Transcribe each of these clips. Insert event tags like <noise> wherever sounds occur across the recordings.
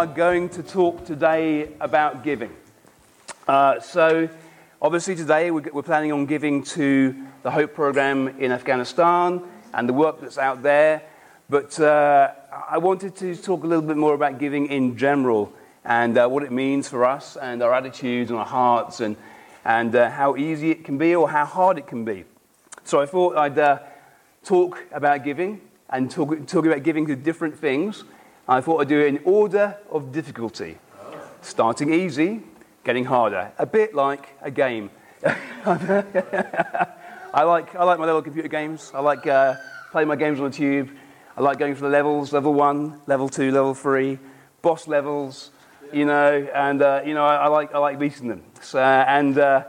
are going to talk today about giving. Uh, so, obviously, today we're planning on giving to the Hope Program in Afghanistan and the work that's out there. But uh, I wanted to talk a little bit more about giving in general and uh, what it means for us and our attitudes and our hearts and, and uh, how easy it can be or how hard it can be. So I thought I'd uh, talk about giving and talk, talk about giving to different things. I thought I'd do it in order of difficulty, starting easy, getting harder, a bit like a game. <laughs> I like, I like my little computer games. I like uh, playing my games on the tube. I like going for the levels, level one, level two, level three, boss levels, you know, and, uh, you know, I, I, like, I like beating them. So, and uh,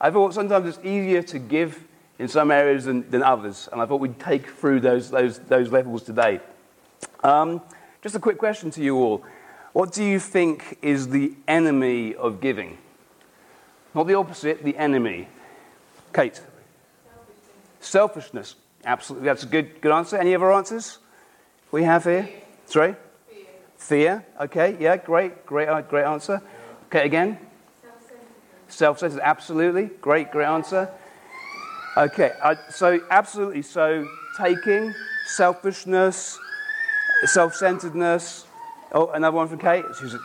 I thought sometimes it's easier to give in some areas than, than others, and I thought we'd take through those, those, those levels today. Um, just a quick question to you all. What do you think is the enemy of giving? Not the opposite, the enemy. Kate? Selfishness. Absolutely. That's a good, good answer. Any other answers we have here? Sorry? Fear. Fear. Okay. Yeah. Great. Great. Uh, great answer. Okay. Again. Self-centered. Absolutely. Great. Great answer. Okay. Uh, so absolutely. So taking, selfishness, self-centeredness. Oh, another one from Kate. She's.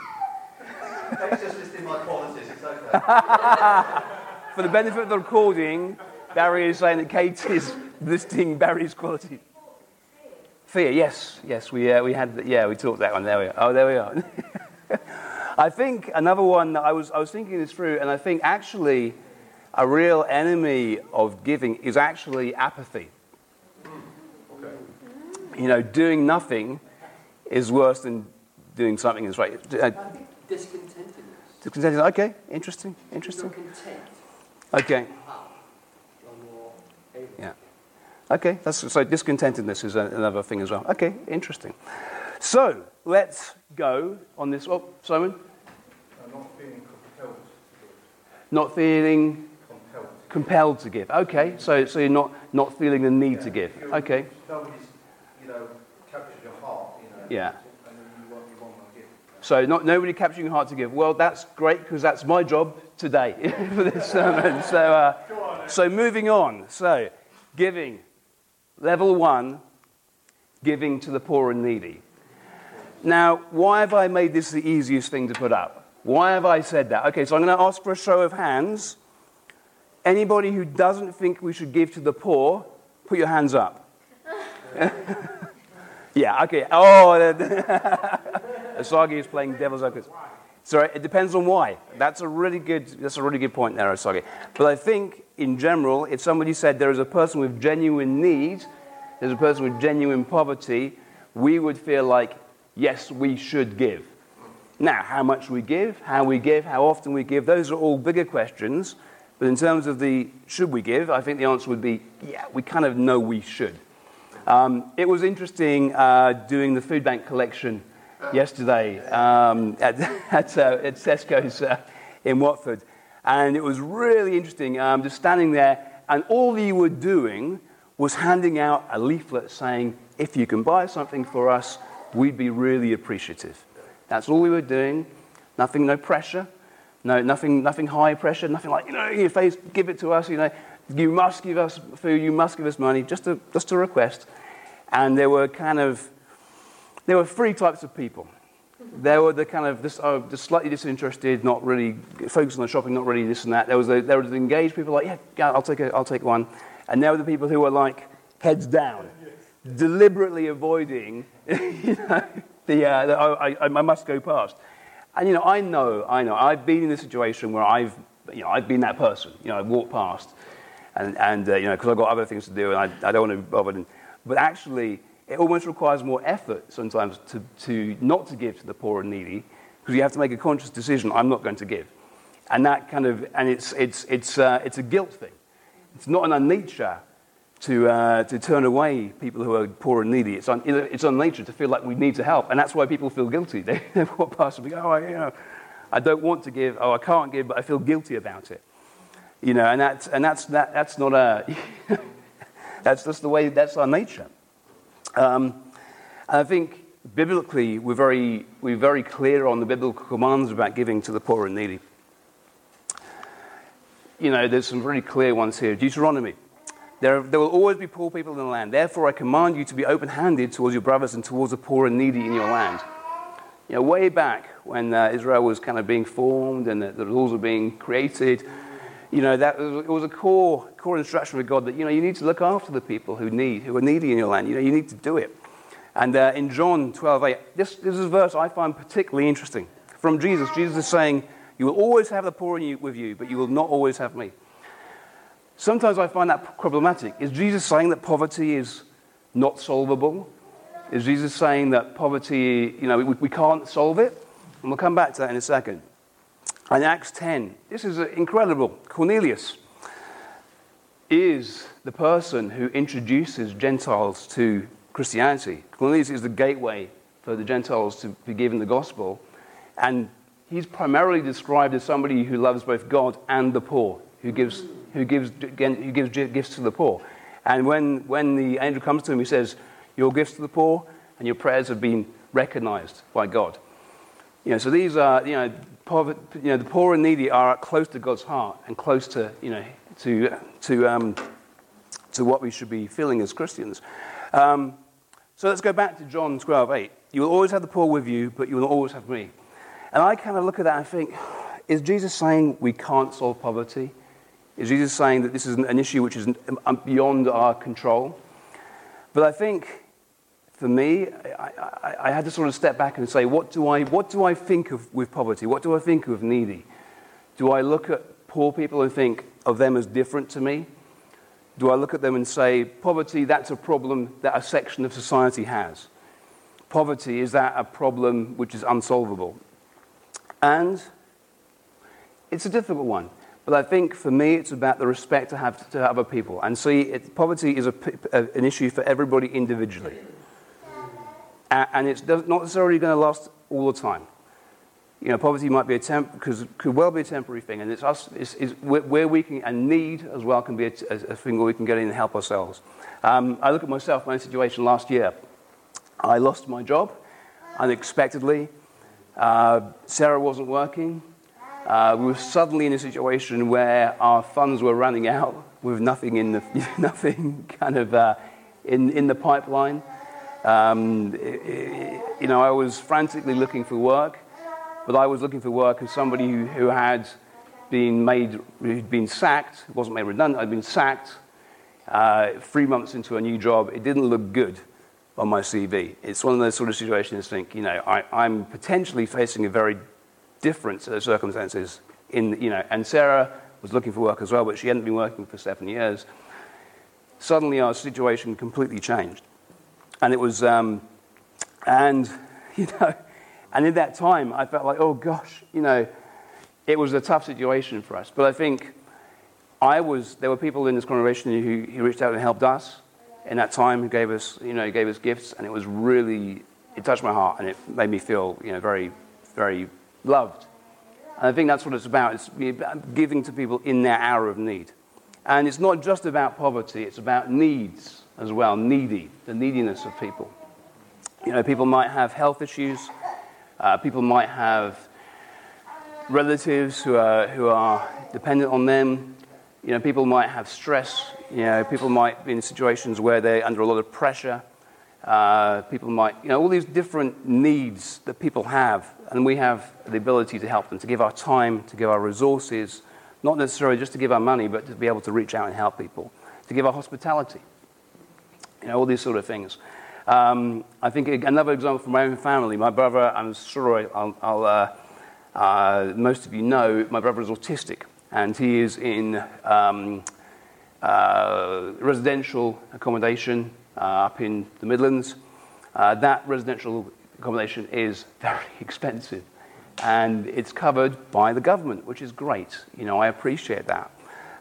Kate's just listing my qualities. It's okay. <laughs> For the benefit of the recording, Barry is saying that Kate is listing Barry's qualities. Fear, yes, yes, we, uh, we had, yeah, we talked that one. There we are. Oh, there we are. <laughs> I think another one that I was, I was thinking this through, and I think actually a real enemy of giving is actually apathy. Okay. You know, doing nothing is worse than doing something that's right. Uh, discontentedness. Discontentedness. Okay, interesting, interesting. Okay. Yeah. Okay, that's, so discontentedness is another thing as well. Okay, interesting. So let's go on this. Oh, Simon? Uh, not feeling compelled. Not feeling compelled. compelled to give. Okay, so, so you're not, not feeling the need yeah. to give. Okay. Nobody's, you know, captured your heart, you know. Yeah. And you want, you give. So not, nobody capturing your heart to give. Well, that's great because that's my job today <laughs> for this sermon. So, uh, so moving on. So giving. Level one, giving to the poor and needy. Now, why have I made this the easiest thing to put up? Why have I said that? Okay, so I'm going to ask for a show of hands. Anybody who doesn't think we should give to the poor, put your hands up. <laughs> yeah, okay. Oh, <laughs> Asagi is playing devil's advocate. Sorry, it depends on why. That's a really good, that's a really good point there, Asagi. But I think in general, if somebody said there is a person with genuine need, there's a person with genuine poverty, we would feel like, yes, we should give. Now, how much we give, how we give, how often we give, those are all bigger questions. But in terms of the should we give, I think the answer would be, yeah, we kind of know we should. Um, it was interesting uh, doing the food bank collection yesterday um, at, <laughs> at, uh, at Tesco's uh, in Watford. And it was really interesting, um, just standing there, and all you were doing was handing out a leaflet saying, if you can buy something for us, we'd be really appreciative. That's all we were doing. Nothing, no pressure. No, nothing, nothing high pressure. Nothing like, you know, in your face, give it to us. You know, you must give us food. You must give us money. Just a, just a request. And there were kind of, there were three types of people. There were the kind of this, oh, just slightly disinterested, not really focused on the shopping, not really this and that. There was the, there were the engaged people like, yeah, yeah, I'll take, a, I'll take one. And there were the people who were like heads down, deliberately avoiding, <laughs> you know, the, uh, the oh, I, I, must go past. And you know, I know, I know, I've been in a situation where I've, you know, I've been that person. You know, I've walked past, and, and uh, you know, because I've got other things to do, and I, I don't want to be bothered. But actually, it almost requires more effort sometimes to, to not to give to the poor and needy because you have to make a conscious decision i'm not going to give. And that kind of and it's, it's, it's, uh, it's a guilt thing. It's not in our nature to, uh, to turn away people who are poor and needy. It's on, it's on nature to feel like we need to help. And that's why people feel guilty. <laughs> They, they walk past and go oh I, you know, I don't want to give. Oh i can't give but i feel guilty about it you know and that's, and that's, that, that's not a <laughs> that's just the way that's our nature um, I think biblically, we're very, we're very clear on the biblical commands about giving to the poor and needy. You know, there's some really clear ones here. Deuteronomy. There, there will always be poor people in the land. Therefore, I command you to be open handed towards your brothers and towards the poor and needy in your land. You know, way back when uh, Israel was kind of being formed and the, the rules were being created, you know, that it was a core, core instruction of God that, you know, you need to look after the people who need, who are needy in your land. You know, you need to do it. And uh, in John 12, 8, this, this is a verse I find particularly interesting. From Jesus, Jesus is saying, You will always have the poor you, with you, but you will not always have me. Sometimes I find that problematic. Is Jesus saying that poverty is not solvable? Is Jesus saying that poverty, you know, we, we can't solve it? And we'll come back to that in a second. In Acts 10, this is incredible. Cornelius is the person who introduces Gentiles to Christianity. Cornelius is the gateway for the Gentiles to be given the gospel. And he's primarily described as somebody who loves both God and the poor, who gives, who gives, who gives gifts to the poor. And when, when the angel comes to him, he says, Your gifts to the poor and your prayers have been recognized by God. You know, so these are, you know, poverty, you know, the poor and needy are close to God's heart and close to, you know, to, to, um, to what we should be feeling as Christians. Um, so let's go back to John 12, 8. You will always have the poor with you, but you will always have me. And I kind of look at that and think, is Jesus saying we can't solve poverty? Is Jesus saying that this is an issue which is beyond our control? But I think for me, I, I, I, had to sort of step back and say, what do I, what do I think of with poverty? What do I think of needy? Do I look at poor people and think of them as different to me? do I look at them and say, poverty, that's a problem that a section of society has? Poverty, is that a problem which is unsolvable? And it's a difficult one. But I think for me, it's about the respect I have to other people. And see, it, poverty is a, an issue for everybody individually. And it's not necessarily going to last all the time you know, poverty might be a temp, because could well be a temporary thing, and it's us, it's, it's where we can, and need as well can be a, a, a thing where we can get in and help ourselves. Um, I look at myself, my own situation last year. I lost my job unexpectedly. Uh, Sarah wasn't working. Uh, we were suddenly in a situation where our funds were running out with nothing in the, <laughs> nothing kind of uh, in, in the pipeline. Um, it, it, you know, I was frantically looking for work. But I was looking for work as somebody who, who had been made, who'd been sacked, wasn't made redundant, I'd been sacked uh, three months into a new job. It didn't look good on my CV. It's one of those sort of situations think, you know, I, am potentially facing a very different set of circumstances in, you know, and Sarah was looking for work as well, but she hadn't been working for seven years. Suddenly our situation completely changed. And it was, um, and, <laughs> you know, and in that time, I felt like, oh gosh, you know, it was a tough situation for us. But I think I was, there were people in this congregation who, who reached out and helped us in that time, who gave us, you know, gave us gifts, and it was really, it touched my heart, and it made me feel, you know, very, very loved. And I think that's what it's about. It's giving to people in their hour of need. And it's not just about poverty, it's about needs as well, needy, the neediness of people. You know, people might have health issues, uh, people might have relatives who are, who are dependent on them. You know, people might have stress. You know, people might be in situations where they're under a lot of pressure. Uh, people might, you know, all these different needs that people have, and we have the ability to help them, to give our time, to give our resources, not necessarily just to give our money, but to be able to reach out and help people, to give our hospitality, you know, all these sort of things. Um, I think another example from my own family, my brother, I'm sure I'll, I'll, uh, uh, most of you know, my brother is autistic, and he is in um, uh, residential accommodation uh, up in the Midlands. Uh, that residential accommodation is <laughs> very expensive, and it's covered by the government, which is great. You know, I appreciate that.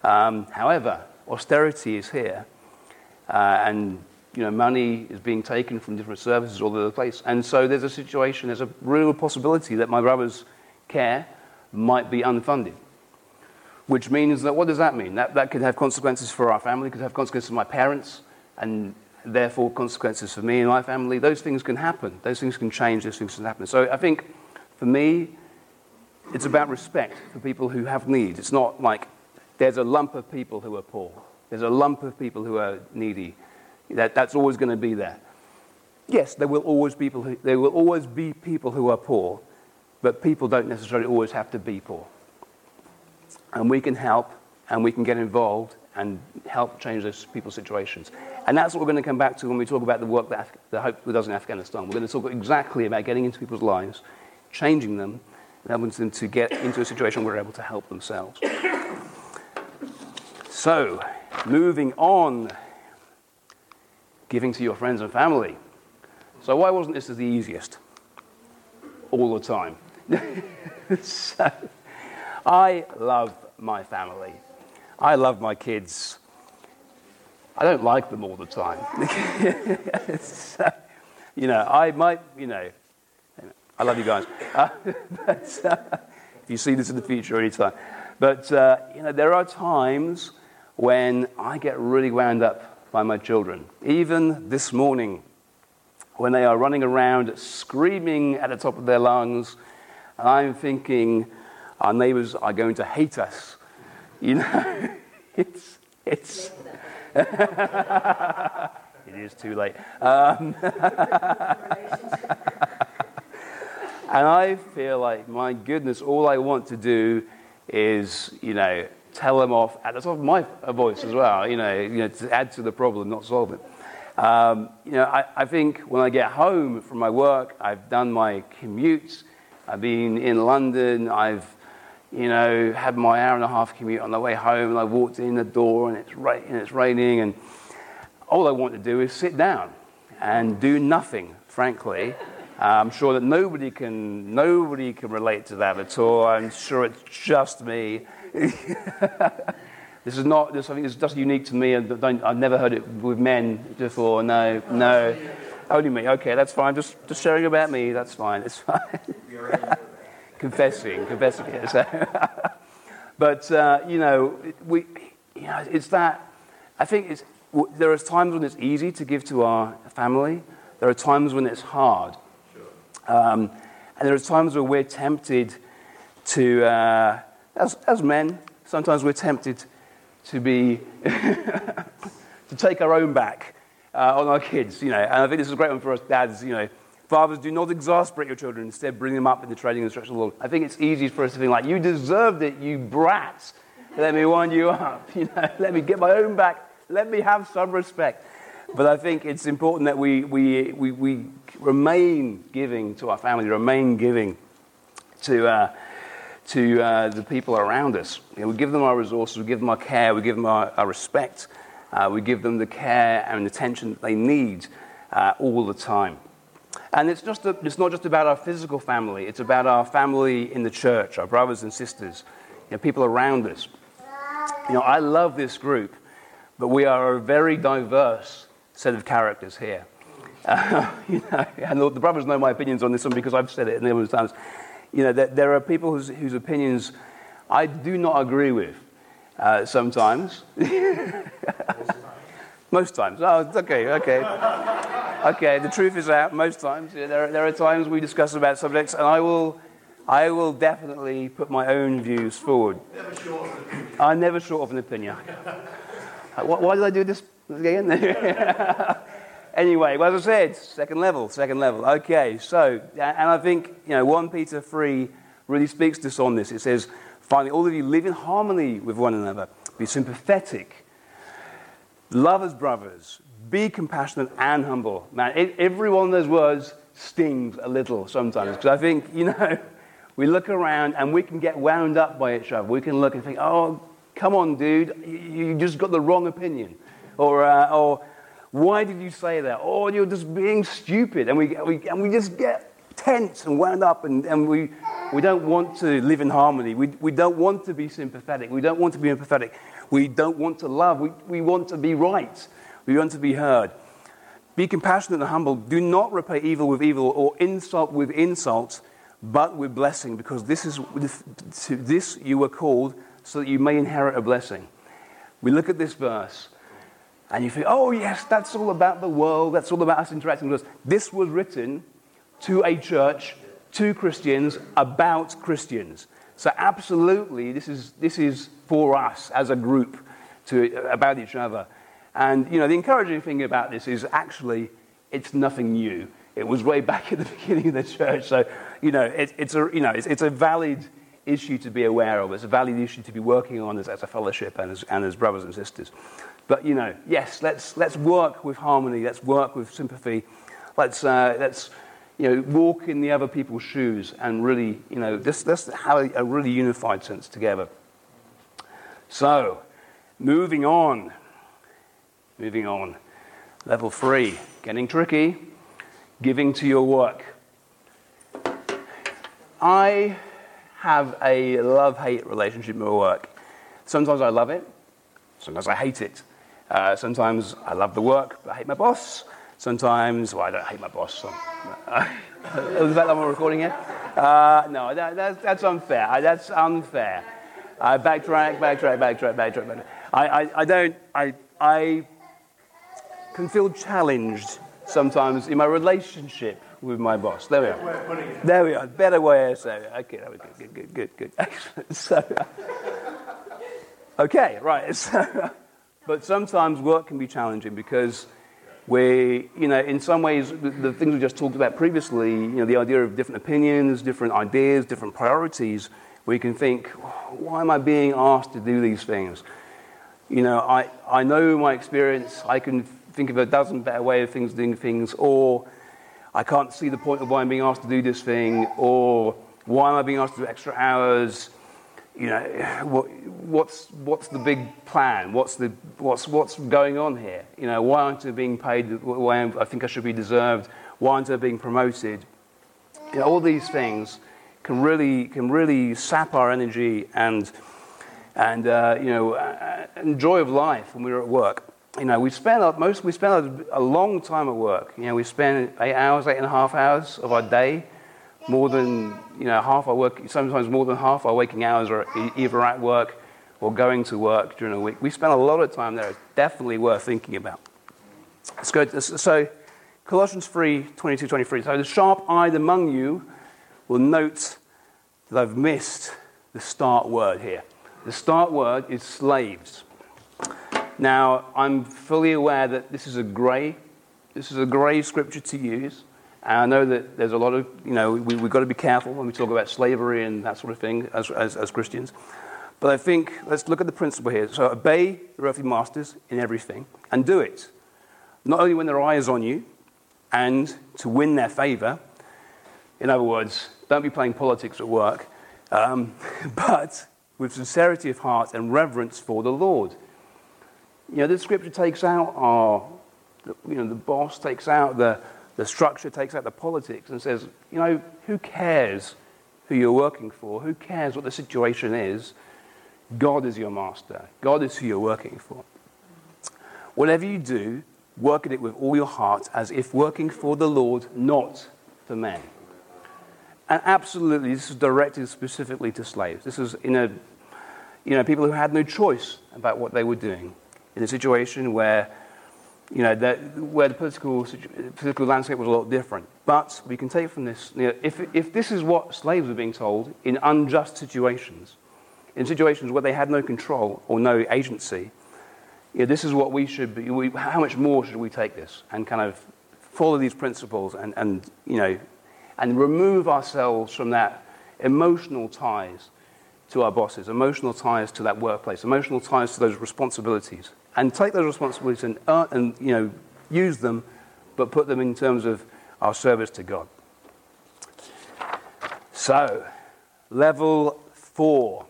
Um, however, austerity is here, uh, and you know, money is being taken from different services all over the place. And so there's a situation, there's a real possibility that my brother's care might be unfunded. Which means that, what does that mean? That, that could have consequences for our family, could have consequences for my parents, and therefore consequences for me and my family. Those things can happen. Those things can change. Those things can happen. So I think for me, it's about respect for people who have needs. It's not like there's a lump of people who are poor. There's a lump of people who are needy. That, that's always going to be there. Yes, there will always, people who, there will always be people who are poor, but people don't necessarily always have to be poor. And we can help and we can get involved and help change those people's situations. And that's what we're going to come back to when we talk about the work that Af- the Hope does in Afghanistan. We're going to talk exactly about getting into people's lives, changing them, and helping them to get into a situation where they're able to help themselves. So, moving on, giving to your friends and family. So, why wasn't this the easiest all the time? <laughs> so, I love my family. I love my kids. I don't like them all the time. <laughs> so, you know, I might, you know, I love you guys. Uh, <laughs> but, uh, if you see this in the future anytime. But, uh, you know, there are times when I get really wound up by my children. Even this morning, when they are running around screaming at the top of their lungs, and I'm thinking, our neighbors are going to hate us. You know, <laughs> it's, it's, <laughs> it is too late. Um, <laughs> and I feel like, my goodness, all I want to do is, you know, tell them off at the top of my voice as well, you know, you know to add to the problem, not solve it. Um, you know, I, I think when I get home from my work, I've done my commutes, I've been in London, I've you know, had my hour and a half commute on the way home, and I walked in the door, and it's, ra- and it's raining, and all I want to do is sit down and do nothing, frankly. Uh, I'm sure that nobody can, nobody can relate to that at all. I'm sure it's just me. <laughs> this is not, this, I think it's just unique to me. I've never heard it with men before. No, no. Only me. Okay, that's fine. Just, just sharing about me. That's fine. It's fine <laughs> confessing, confessing. So. <laughs> but uh, you know, we, you know, it's that. I think it's, there are times when it's easy to give to our family. There are times when it's hard, um, and there are times where we're tempted to, uh, as, as men, sometimes we're tempted to be <laughs> to take our own back uh, on our kids. You know, and I think this is a great one for us dads. You know Fathers, do not exasperate your children. Instead, bring them up in the training and instruction of the Lord. I think it's easy for us to think like, you deserved it, you brats. Let me wind you up. <laughs> You know, let me get my own back. Let me have some respect. But I think it's important that we, we, we, we remain giving to our family, remain giving to, uh, to uh, the people around us. You know, we give them our resources, we give them our care, we give them our, our respect, uh, we give them the care and attention that they need uh, all the time. And it's, just a, it's not just about our physical family, it's about our family in the church, our brothers and sisters, you know, people around us. You know, I love this group, but we are a very diverse set of characters here. <laughs> You know, and the, the, brothers know my opinions on this one because I've said it a numerous times. You know, there, there are people whose, whose, opinions I do not agree with uh, sometimes. <laughs> Most times. Oh, okay, okay. Okay, the truth is out most times. Yeah, there, there are times we discuss about subjects, and I will, I will definitely put my own views forward. I'm never short of an opinion. why, why, did I do this again? <laughs> anyway, well, as I said, second level, second level. Okay, so, and I think, you know, 1 Peter 3 really speaks to us on this. It says, finally, all of you live in harmony with one another, be sympathetic Love as brothers. Be compassionate and humble. Man, every one of those words stings a little sometimes because I think, you know, <laughs> we look around and we can get wound up by each other. We can look and think, oh, come on, dude, you just got the wrong opinion. Or, uh, or why did you say that? Oh, you're just being stupid. And we, we, and we just get tense and wound up and, and we, we don't want to live in harmony. We, we don't want to be sympathetic. We don't want to be empathetic. We don't want to love. We, we want to be right. We want to be heard. Be compassionate and humble. Do not repay evil with evil or insult with insult, but with blessing, because this is to this you were called so that you may inherit a blessing. We look at this verse. And you think, oh, yes, that's all about the world, that's all about us interacting with us. This was written to a church, to Christians, about Christians. So, absolutely, this is, this is for us as a group to, about each other. And, you know, the encouraging thing about this is actually it's nothing new. It was way back at the <laughs> beginning of the church. So, you know, it, it's, a, you know it's, it's a valid issue to be aware of. It's a valid issue to be working on as, as a fellowship and as, and as brothers and sisters. But, you know, yes, let's, let's work with harmony. Let's work with sympathy. Let's, uh, let's you know, walk in the other people's shoes and really, you know, this, let's have a, a really unified sense together. So, moving on. Moving on. Level three, getting tricky, giving to your work. I have a love hate relationship with work. Sometimes I love it, sometimes I hate it. Uh, sometimes I love the work, but I hate my boss. Sometimes, well, I don't hate my boss. So, uh, <laughs> is that I'm recording it? Uh, no, that, that's, that's unfair. That's unfair. I backtrack, backtrack, backtrack, backtrack. backtrack. I, I, I don't, I, I can feel challenged sometimes in my relationship with my boss. There we are. There we are. Better way of saying it. Okay, that was good, good, good, good, Excellent. <laughs> So, <laughs> okay, right. So, but sometimes work can be challenging because we, you know, in some ways, the, the, things we just talked about previously, you know, the idea of different opinions, different ideas, different priorities, we can think, why am I being asked to do these things? You know, I, I know my experience, I can think of a dozen better ways of things doing things, or I can't see the point of why I'm being asked to do this thing, or why am I being asked to do extra hours? You know, what, what's, what's the big plan? What's, the, what's, what's going on here? You know, why aren't I being paid the way I think I should be deserved? Why aren't I being promoted? You know, all these things can really, can really sap our energy and, and uh, you know, and joy of life when we're at work you know, we spend a, most we spend a, long time at work. You know, we spend eight hours, eight and a half hours of our day, more than you know half our work. Sometimes more than half our waking hours are either at work or going to work during the week. We spend a lot of time there. It's definitely worth thinking about. Let's go. To, so, Colossians 3, 22, 23. So the sharp-eyed among you will note that I've missed the start word here. The start word is slaves. Now, I'm fully aware that this is a grey, this is a grey scripture to use. And I know that there's a lot of, you know, we, have got to be careful when we talk about slavery and that sort of thing as, as, as Christians. But I think let's look at the principle here. So obey your earthly masters in everything and do it. Not only when their eye is on you and to win their favor. In other words, don't be playing politics at work, um, <laughs> but with sincerity of heart and reverence for the Lord. You know, this scripture takes out our, you know, the boss takes out the, the structure, takes out the politics, and says, you know, who cares who you're working for? Who cares what the situation is? God is your master. God is who you're working for. Whatever you do, work at it with all your heart as if working for the Lord, not for men. And absolutely, this is directed specifically to slaves. This is in a, you know, people who had no choice about what they were doing in a situation where, you know, the, where the political, political landscape was a lot different. But we can take from this, you know, if, if this is what slaves were being told in unjust situations, in situations where they had no control or no agency, you know, this is what we should be, we, how much more should we take this and kind of follow these principles and, and, you know, and remove ourselves from that emotional ties to our bosses, emotional ties to that workplace, emotional ties to those responsibilities and take those responsibilities and, uh, and you know, use them, but put them in terms of our service to God. So, level four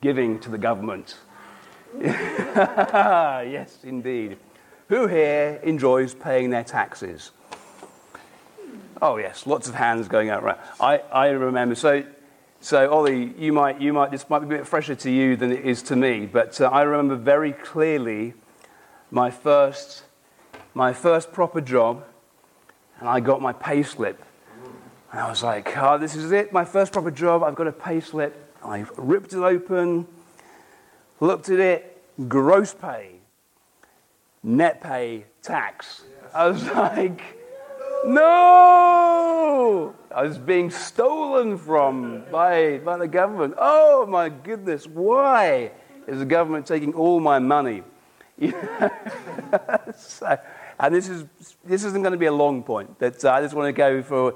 giving to the government. <laughs> yes, indeed. Who here enjoys paying their taxes? Oh, yes, lots of hands going out. Right. I, I remember. So, so, Ollie, you might, you might, this might be a bit fresher to you than it is to me, but uh, I remember very clearly my first, my first proper job, and I got my pay slip. And I was like, oh, this is it, my first proper job, I've got a pay slip. I ripped it open, looked at it, gross pay. net pay tax. I was <laughs> like, no! I was being stolen from by, by the government. Oh my goodness, why is the government taking all my money? <laughs> <laughs> so, and this, is, this isn't going to be a long point, but uh, I just want to go for,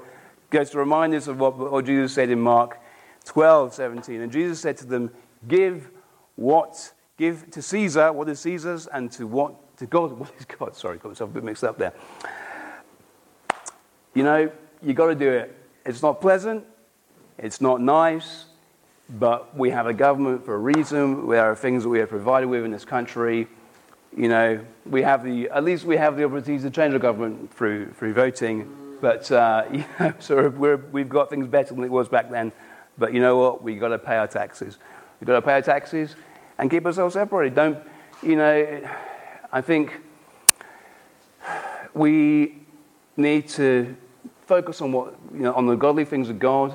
just to remind us of what, what Jesus said in Mark 12, 17. And Jesus said to them, Give what, give to Caesar what is Caesar's, and to what, to God, what is God? <laughs> Sorry, got myself a bit mixed up there. You know, you got to do it. It's not pleasant, it's not nice, but we have a government for a reason. There are things that we are provided with in this country. You know, we have the, at least we have the opportunity to change the government through, through voting. But, uh, <laughs> you know, so we're, we've got things better than it was back then. But you know what? We've got to pay our taxes. We've got to pay our taxes and keep ourselves separated. Don't, you know, I think we need to focus on what, you know, on the godly things of God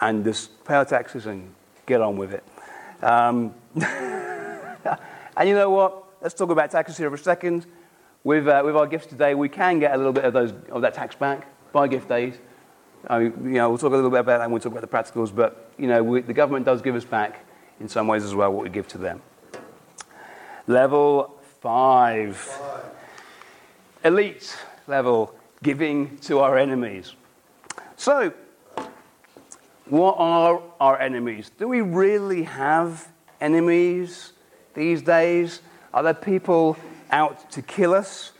and just pay our taxes and get on with it. Um, <laughs> and you know what? Let's talk about taxes here for a second. With, uh, with our gifts today, we can get a little bit of, those, of that tax back by gift. I mean, you know, we'll talk a little bit about that and we'll talk about the practicals, but you know, we, the government does give us back in some ways as well what we give to them. Level five. five. Elite level, giving to our enemies. So, what are our enemies? Do we really have enemies these days? Are there people out to kill us?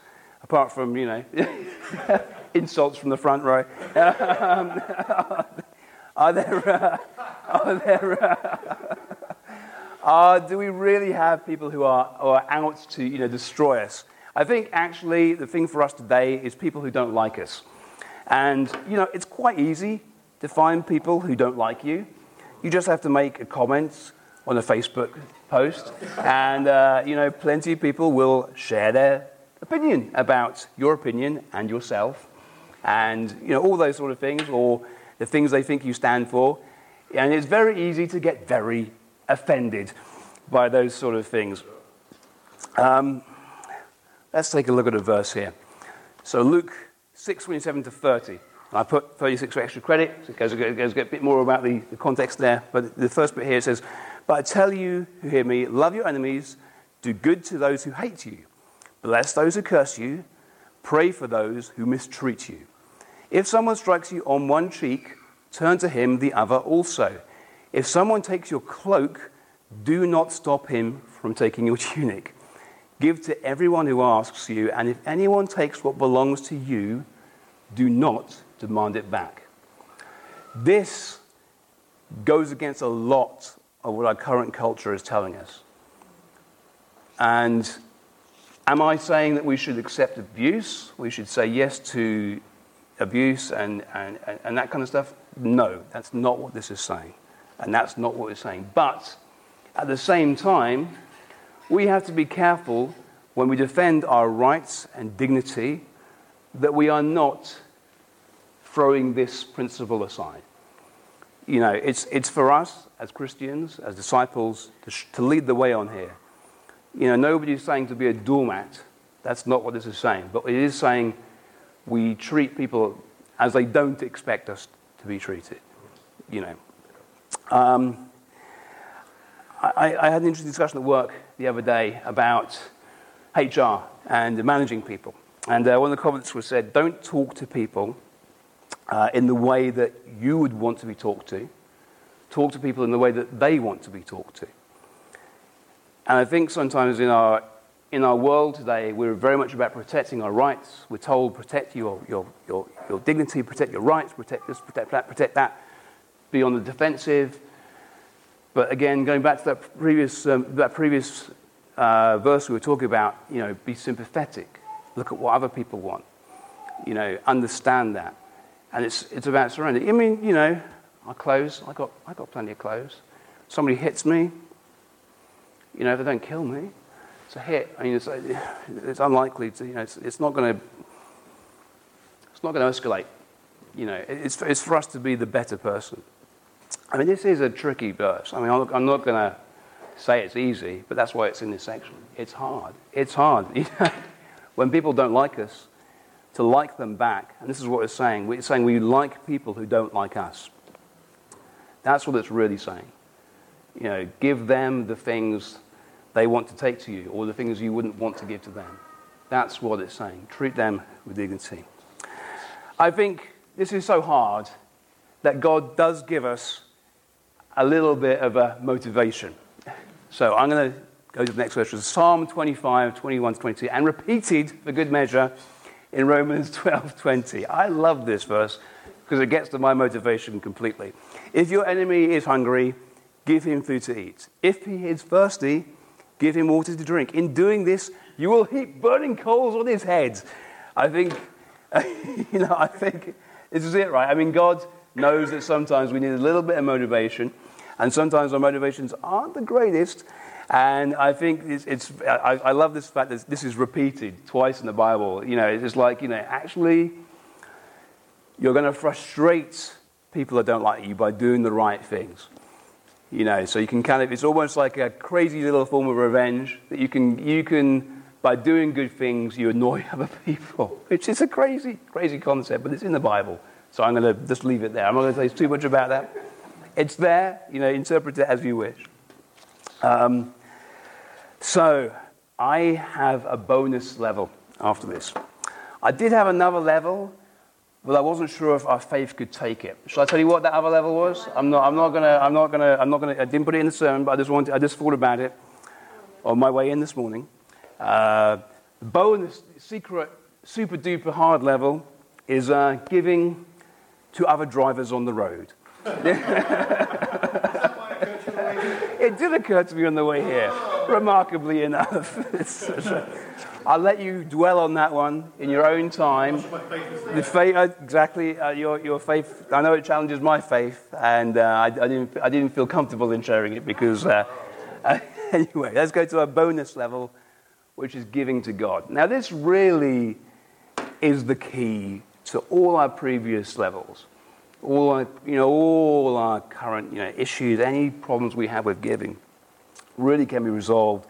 Apart from, you know, <laughs> insults from the front row. <laughs> Are there, uh, are there, uh, <laughs> uh, do we really have people who are, who are out to, you know, destroy us? I think actually the thing for us today is people who don't like us. And, you know, it's quite easy to find people who don't like you. You just have to make a comment on a Facebook post, and, uh, you know, plenty of people will share their opinion about your opinion and yourself and you know all those sort of things or the things they think you stand for and it's very easy to get very offended by those sort of things um, let's take a look at a verse here so luke 6 27 to 30 I put 36 for extra credit, so it goes, goes, a bit more about the, the context there. But the first bit here says, But I tell you who hear me, love your enemies, do good to those who hate you, Bless those who curse you. Pray for those who mistreat you. If someone strikes you on one cheek, turn to him the other also. If someone takes your cloak, do not stop him from taking your <laughs> tunic. Give to everyone who asks you, and if anyone takes what belongs to you, do not demand it back. This goes against a lot of what our current culture is telling us. And Am I saying that we should accept abuse? We should say yes to abuse and, and, and that kind of stuff? No, that's not what this is saying. And that's not what it's saying. But at the same time, we have to be careful when we defend our rights and dignity that we are not throwing this principle aside. You know, it's, it's for us as Christians, as disciples, to, to lead the way on here. You know, nobody's saying to be a doormat. That's not what this is saying. But it is saying we treat people as they don't expect us to be treated. You know. Um, I, I, had an interesting discussion at work the other day about HR and managing people. And uh, one of the comments was said, don't talk to people uh, in the way that you would want to be talked to. Talk to people in the way that they want to be talked to. And I think sometimes in our, in our world today, we're very much about protecting our rights. We're told protect your, your, your, your dignity, protect your rights, protect this, protect that, protect that, be on the defensive. But again, going back to that previous, um, that previous uh, verse we were talking about, you know, be sympathetic. Look at what other people want. You know, understand that. And it's, it's about surrender. I mean, you know, our clothes, I got, I got plenty of clothes. Somebody hits me, you know, they don't kill me, it's a hit. I mean, it's, <laughs> it's unlikely to, you know, it's, it's not going to, it's not going to escalate. You know, it's, it's for us to be the better person. I mean, this is a tricky verse. I mean, I'm not going to say it's easy, but that's why it's in this section. It's hard. It's hard. <laughs> when people don't like us, to like them back, and this is what it's saying. It's saying we like people who don't like us. That's what it's really saying. You know, give them the things they want to take to you, or the things you wouldn't want to give to them. That's what it's saying. Treat them with dignity. I think this is so hard that God does give us a little bit of a motivation. So I'm going to go to the next verse, Psalm 25, 21 to 22, and repeated for good measure in Romans <laughs> 12, 20. I love this verse because it gets to my motivation completely. If your enemy is hungry, give him food to eat. If he is thirsty, give him water to drink. In doing this, you will heap burning coals on his head. I think, <laughs> you know, I think this is it, right? I mean, God knows that sometimes we need a little bit of motivation, and sometimes our motivations aren't the greatest. And I think it's, it's I, I, love this fact that this is repeated twice in the Bible. You know, it's like, you know, actually, you're going to frustrate people that don't like you by doing the right things. You know, so you can kind of, it's almost like a crazy little form of revenge that you can, you can, by doing good things, you annoy <laughs> other people, which is a crazy, crazy concept, but it's in the Bible. So I'm going to just leave it there. I'm not going to say too much about that. It's there, you know, interpret it as you wish. Um, so I have a bonus level after this. I did have another level, but I wasn't sure if our faith could take it. Shall I tell you what that other level was? I'm not, I'm not gonna, I'm not gonna, I'm not gonna, I didn't put it in the sermon, but I just wanted, I just thought about it on my way in this morning. Uh, bonus, secret, super duper hard level is uh, giving to other drivers on the road. <laughs> it did occur to me on the way here, remarkably enough. <laughs> I'll let you dwell on that one in your own time. The faith, uh, exactly, uh, your, your faith. I know it challenges my faith, and uh, I, I, didn't, I didn't feel comfortable in sharing it because. Uh, <laughs> anyway, let's go to a bonus level, which is giving to God. Now, this really is the key to all our previous levels all our, you know, all our current you know, issues, any problems we have with giving, really can be resolved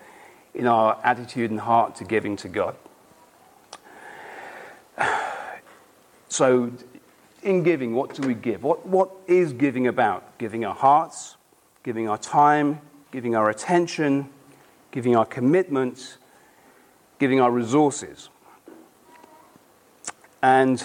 in our attitude and heart to giving to God. <sighs> So, in giving, what do we give? What, what is giving about? Giving our hearts, giving our time, giving our attention, giving our commitment, giving our resources. And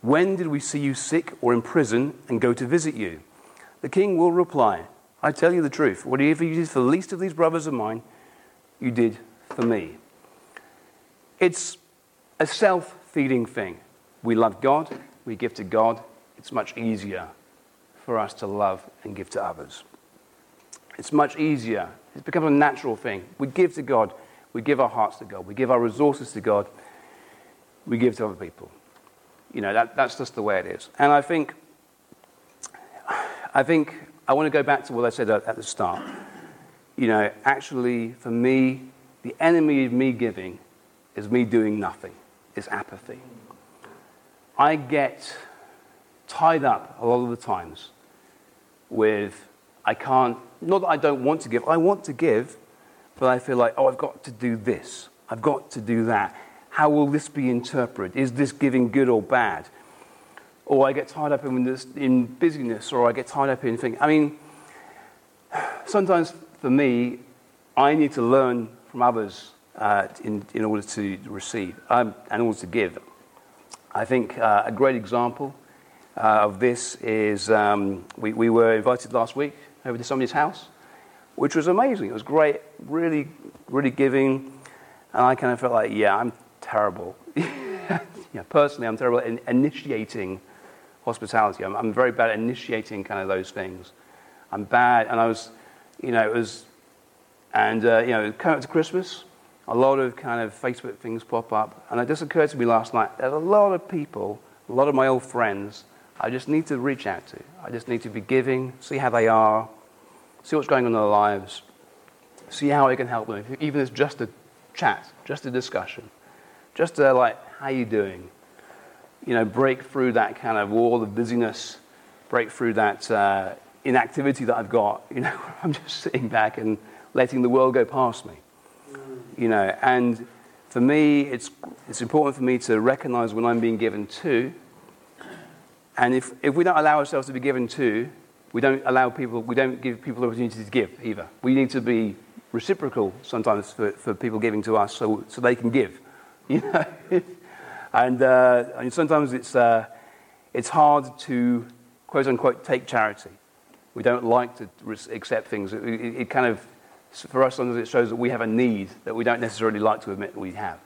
When did we see you sick or in prison and go to visit you? The king will reply, I tell you the truth. Whatever you did for the least of these brothers of mine, you did for me. It's a self feeding thing. We love God, we give to God. It's much easier for us to love and give to others. It's much easier. It's become a natural thing. We give to God, we give our hearts to God, we give our resources to God, we give to other people. You know, that, that's just the way it is. And I think, I think I want to go back to what I said at, at the start. You know, actually, for me, the enemy of me giving is me doing nothing, is apathy. I get tied up a lot of the times with, I can't, not that I don't want to give, I want to give, but I feel like, oh, I've got to do this, I've got to do that. How will this be interpreted? Is this giving good or bad? Or I get tied up in, this, in busyness, or I get tied up in things. I mean, sometimes for me, I need to learn from others uh, in, in order to receive um, and also to give. I think uh, a great example uh, of this is um, we, we were invited last week over to somebody's house, which was amazing. It was great, really, really giving. And I kind of felt like, yeah, I'm terrible. <laughs> yeah, personally, I'm terrible in initiating hospitality. I'm, I'm, very bad at initiating kind of those things. I'm bad, and I was, you know, it was, And, uh, you know, coming up to Christmas, a lot of kind of Facebook things pop up. And it just occurred to me last night there's a lot of people, a lot of my old friends, I just need to reach out to. I just need to be giving, see how they are, see what's going on in their lives, see how I can help them. Even if it's just a chat, just a discussion, just a, like, how you doing? You know, break through that kind of wall of busyness, break through that uh, inactivity that I've got. You know, <laughs> I'm just sitting back and letting the world go past me. You know, and for me, it's, it's important for me to recognize when I'm being given to. And if, if we don't allow ourselves to be given to, we don't allow people, we don't give people the opportunity to give either. We need to be reciprocal sometimes for, for people giving to us so, so they can give. <laughs> You know? and, uh, and sometimes it's, uh, it's hard to, quote unquote, take charity. We don't like to accept things. It, it, it kind of, for us, sometimes it shows that we have a need that we don't necessarily like to admit we have.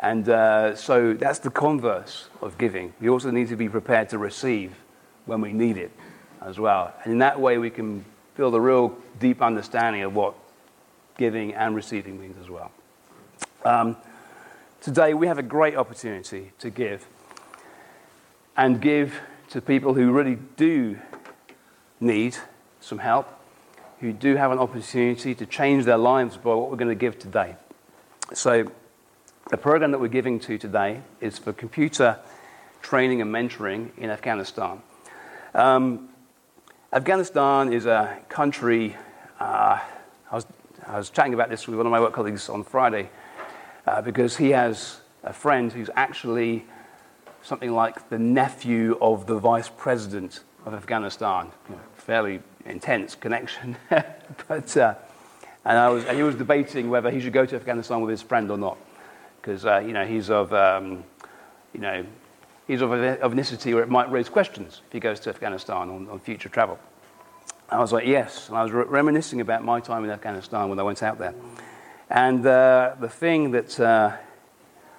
And uh, so that's the converse of giving. We also need to be prepared to receive when we need it as well. And in that way, we can build a real deep understanding of what giving and receiving means as well. Um, today, we have a great opportunity to give and give to people who really do need some help, who do have an opportunity to change their lives by what we're going to give today. So, the program that we're giving to today is for computer training and mentoring in Afghanistan. Um, Afghanistan is a country, uh, I, was, I was chatting about this with one of my work colleagues on Friday, uh, because he has a friend who's actually something like the nephew of the vice president of Afghanistan. You know, fairly intense connection. <laughs> but, uh, and, I was, and he was debating whether he should go to Afghanistan with his friend or not, because uh, you know, he's of, um, you know, he's of, a, of ethnicity where it might raise questions if he goes to Afghanistan on, on future travel. I was like, yes. And I was re- reminiscing about my time in Afghanistan when I went out there. And uh, the thing that uh,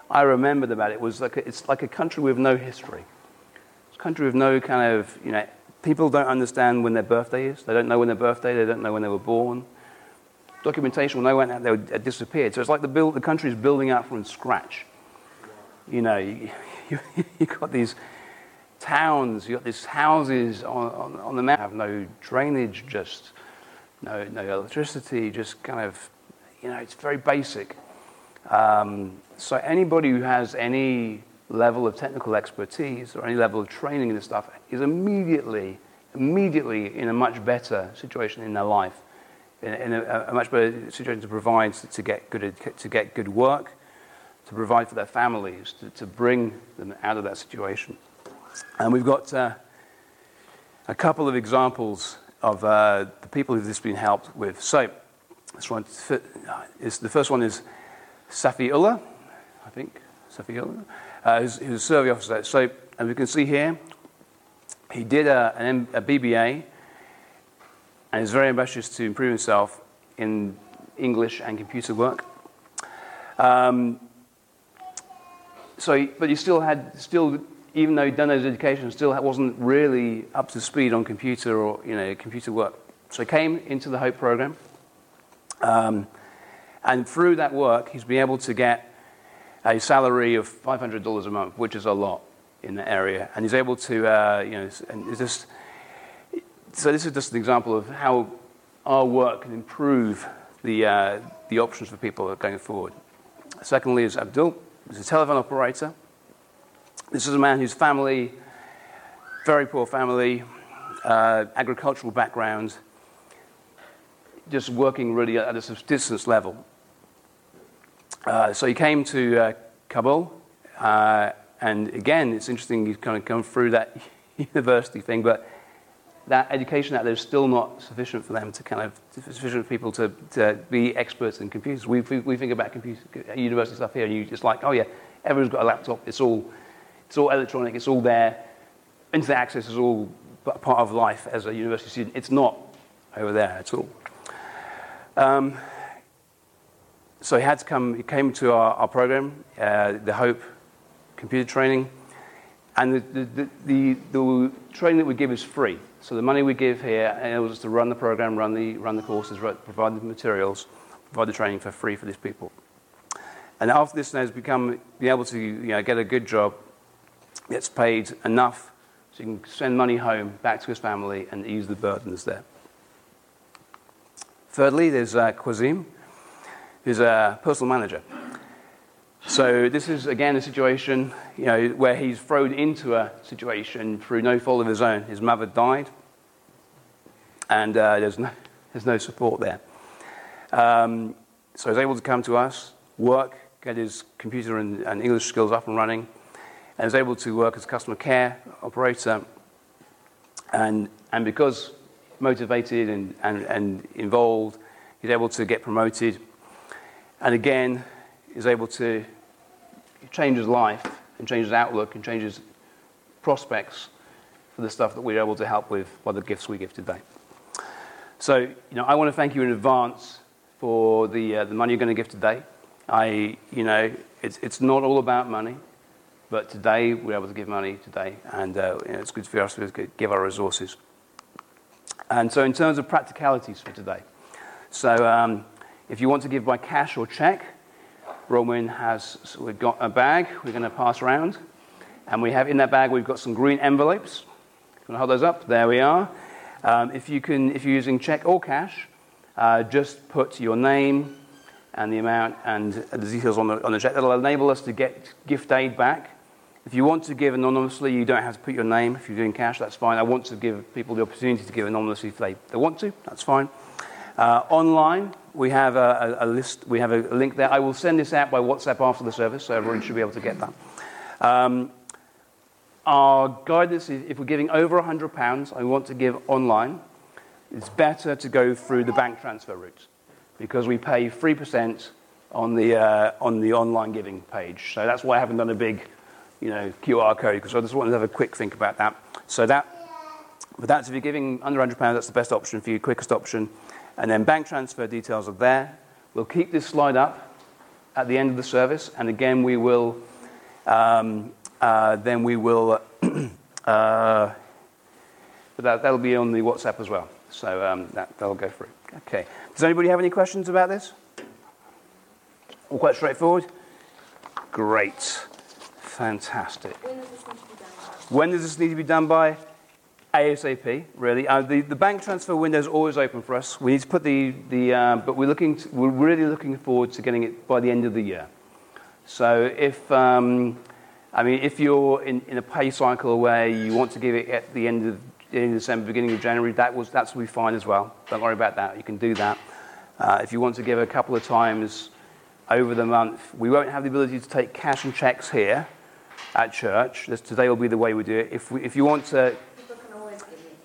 I remembered about it was like a, it's like a country with no history. It's a country with no kind of, you know, people don't understand when their birthday is. They don't know when their birthday, they don't know when they were born. Documentation, when I went out there, it disappeared. So it's like the, build, the country is building up from scratch. You know, you, <laughs> you, you've got these towns, you've got these houses on, on, on the map, have no drainage, just no, no electricity, just kind of, you know, it's very basic. Um, so anybody who has any level of technical expertise or any level of training in this stuff is immediately, immediately in a much better situation in their life, in, in a, a, much better situation to provide to get good, to get good work, to provide for their families, to, to bring them out of that situation. And we've got uh, a couple of examples of uh, the people who this has been helped with. So, this one is, the first one is Safi Ullah, I think, Safi Ullah, uh, who's, who's a survey officer. So, as we can see here, he did a, an, BBA and is very ambitious to improve himself in English and computer work. Um, so, but he still had, still, even though he'd done his education, still wasn't really up to speed on computer or, you know, computer work. So he came into the Hope program. Um, and through that work, he's been able to get a salary of $500 a month, which is a lot in the area. And he's able to, uh, you know, and just, so this is just an example of how our work can improve the, uh, the options for people going forward. Secondly is Abdul. He's a telephone operator. This is a man whose family, very poor family, uh, agricultural background, just working really at a subsistence level. Uh, so he came to uh, Kabul, uh, and again, it's interesting he's kind of come through that <laughs> university thing, but that education out there is still not sufficient for them to kind of sufficient for people to, to be experts in computers. We, we, we think about computer, university stuff here, and you just like, oh yeah, everyone's got a laptop. It's all it's all electronic. It's all there. Internet access is all part of life as a university student. It's not over there at all. Um, so he had to come. He came to our, our program, uh, the Hope Computer Training, And the, the, the, the, training that we give is free. So the money we give here enables us to run the program, run the, run the courses, provide the materials, provide the training for free for these people. And after this now has become, be able to you know, get a good job, gets paid enough so he can send money home back to his family and ease the burdens there. Thirdly, there's uh, Quasim, who's a personal manager. So this is again a situation, you know, where he's thrown into a situation through no fault of his own. His mother died, and uh, there's no there's no support there. Um, so he's able to come to us, work, get his computer and, and English skills up and running, and is able to work as customer care operator. And, and because motivated and, and, and involved, he's able to get promoted. And again, is able to change his life and change his outlook and change his prospects for the stuff that we're able to help with by the gifts we give today. So, you know, I want to thank you in advance for the, uh, the money you're going to give today. I, you know, it's, it's not all about money. But today, we're able to give money today, and uh, you know, it's good for us to give our resources. And so, in terms of practicalities for today, so um, if you want to give by cash or check, Roman has, so we've got a bag we're going to pass around, and we have in that bag, we've got some green envelopes. To hold those up, there we are. Um, if, you can, if you're using check or cash, uh, just put your name and the amount and the details on the, on the check. That'll enable us to get gift aid back if you want to give anonymously, you don't have to put your name. If you're doing cash, that's fine. I want to give people the opportunity to give anonymously if they, they want to. That's fine. Uh, online, we have a, a, a, list. We have a, link there. I will send this out by WhatsApp after the service, so everyone should be able to get that. Um, our guidance is if we're giving over £100, I want to give online. It's better to go through the bank transfer route because we pay 3% on the, uh, on the online giving page. So that's why I haven't done a big you know, QR code, because I just wanted to have a quick think about that. So that, but that's if you're giving under £100, that's the best option for you, quickest option. And then bank transfer details are there. We'll keep this slide up at the end of the service, and again, we will, um, uh, then we will, <clears throat> uh, but that, that'll be on the WhatsApp as well. So um, that, that'll go through. Okay. Does anybody have any questions about this? All quite straightforward? Great. Fantastic. When does this need to be done by? ASAP, really. Uh, the, the bank transfer window is always open for us. We need to put the, the uh, but we're, looking to, we're really looking forward to getting it by the end of the year. So if, um, I mean, if you're in, in a pay cycle where you want to give it at the end of, in December, beginning of January, that was, that's will be fine as well. Don't worry about that. You can do that. Uh, if you want to give a couple of times over the month, we won't have the ability to take cash and checks here at church. This, today will be the way we do it. If, we, if you want to.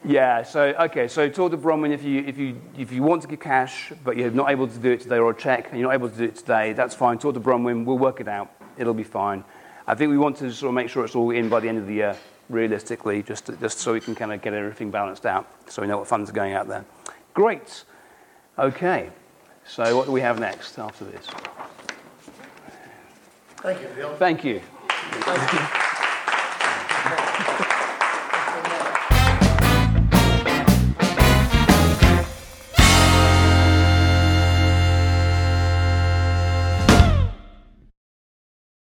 Yeah, so, okay, so talk to Bronwyn if you, if, you, if you want to give cash, but you're not able to do it today, or a check, and you're not able to do it today, that's fine. Talk to Bronwyn, we'll work it out. It'll be fine. I think we want to sort of make sure it's all in by the end of the year, realistically, just, to, just so we can kind of get everything balanced out, so we know what funds are going out there. Great. Okay, so what do we have next after this? Thank you, Bill. Thank you. Thank you.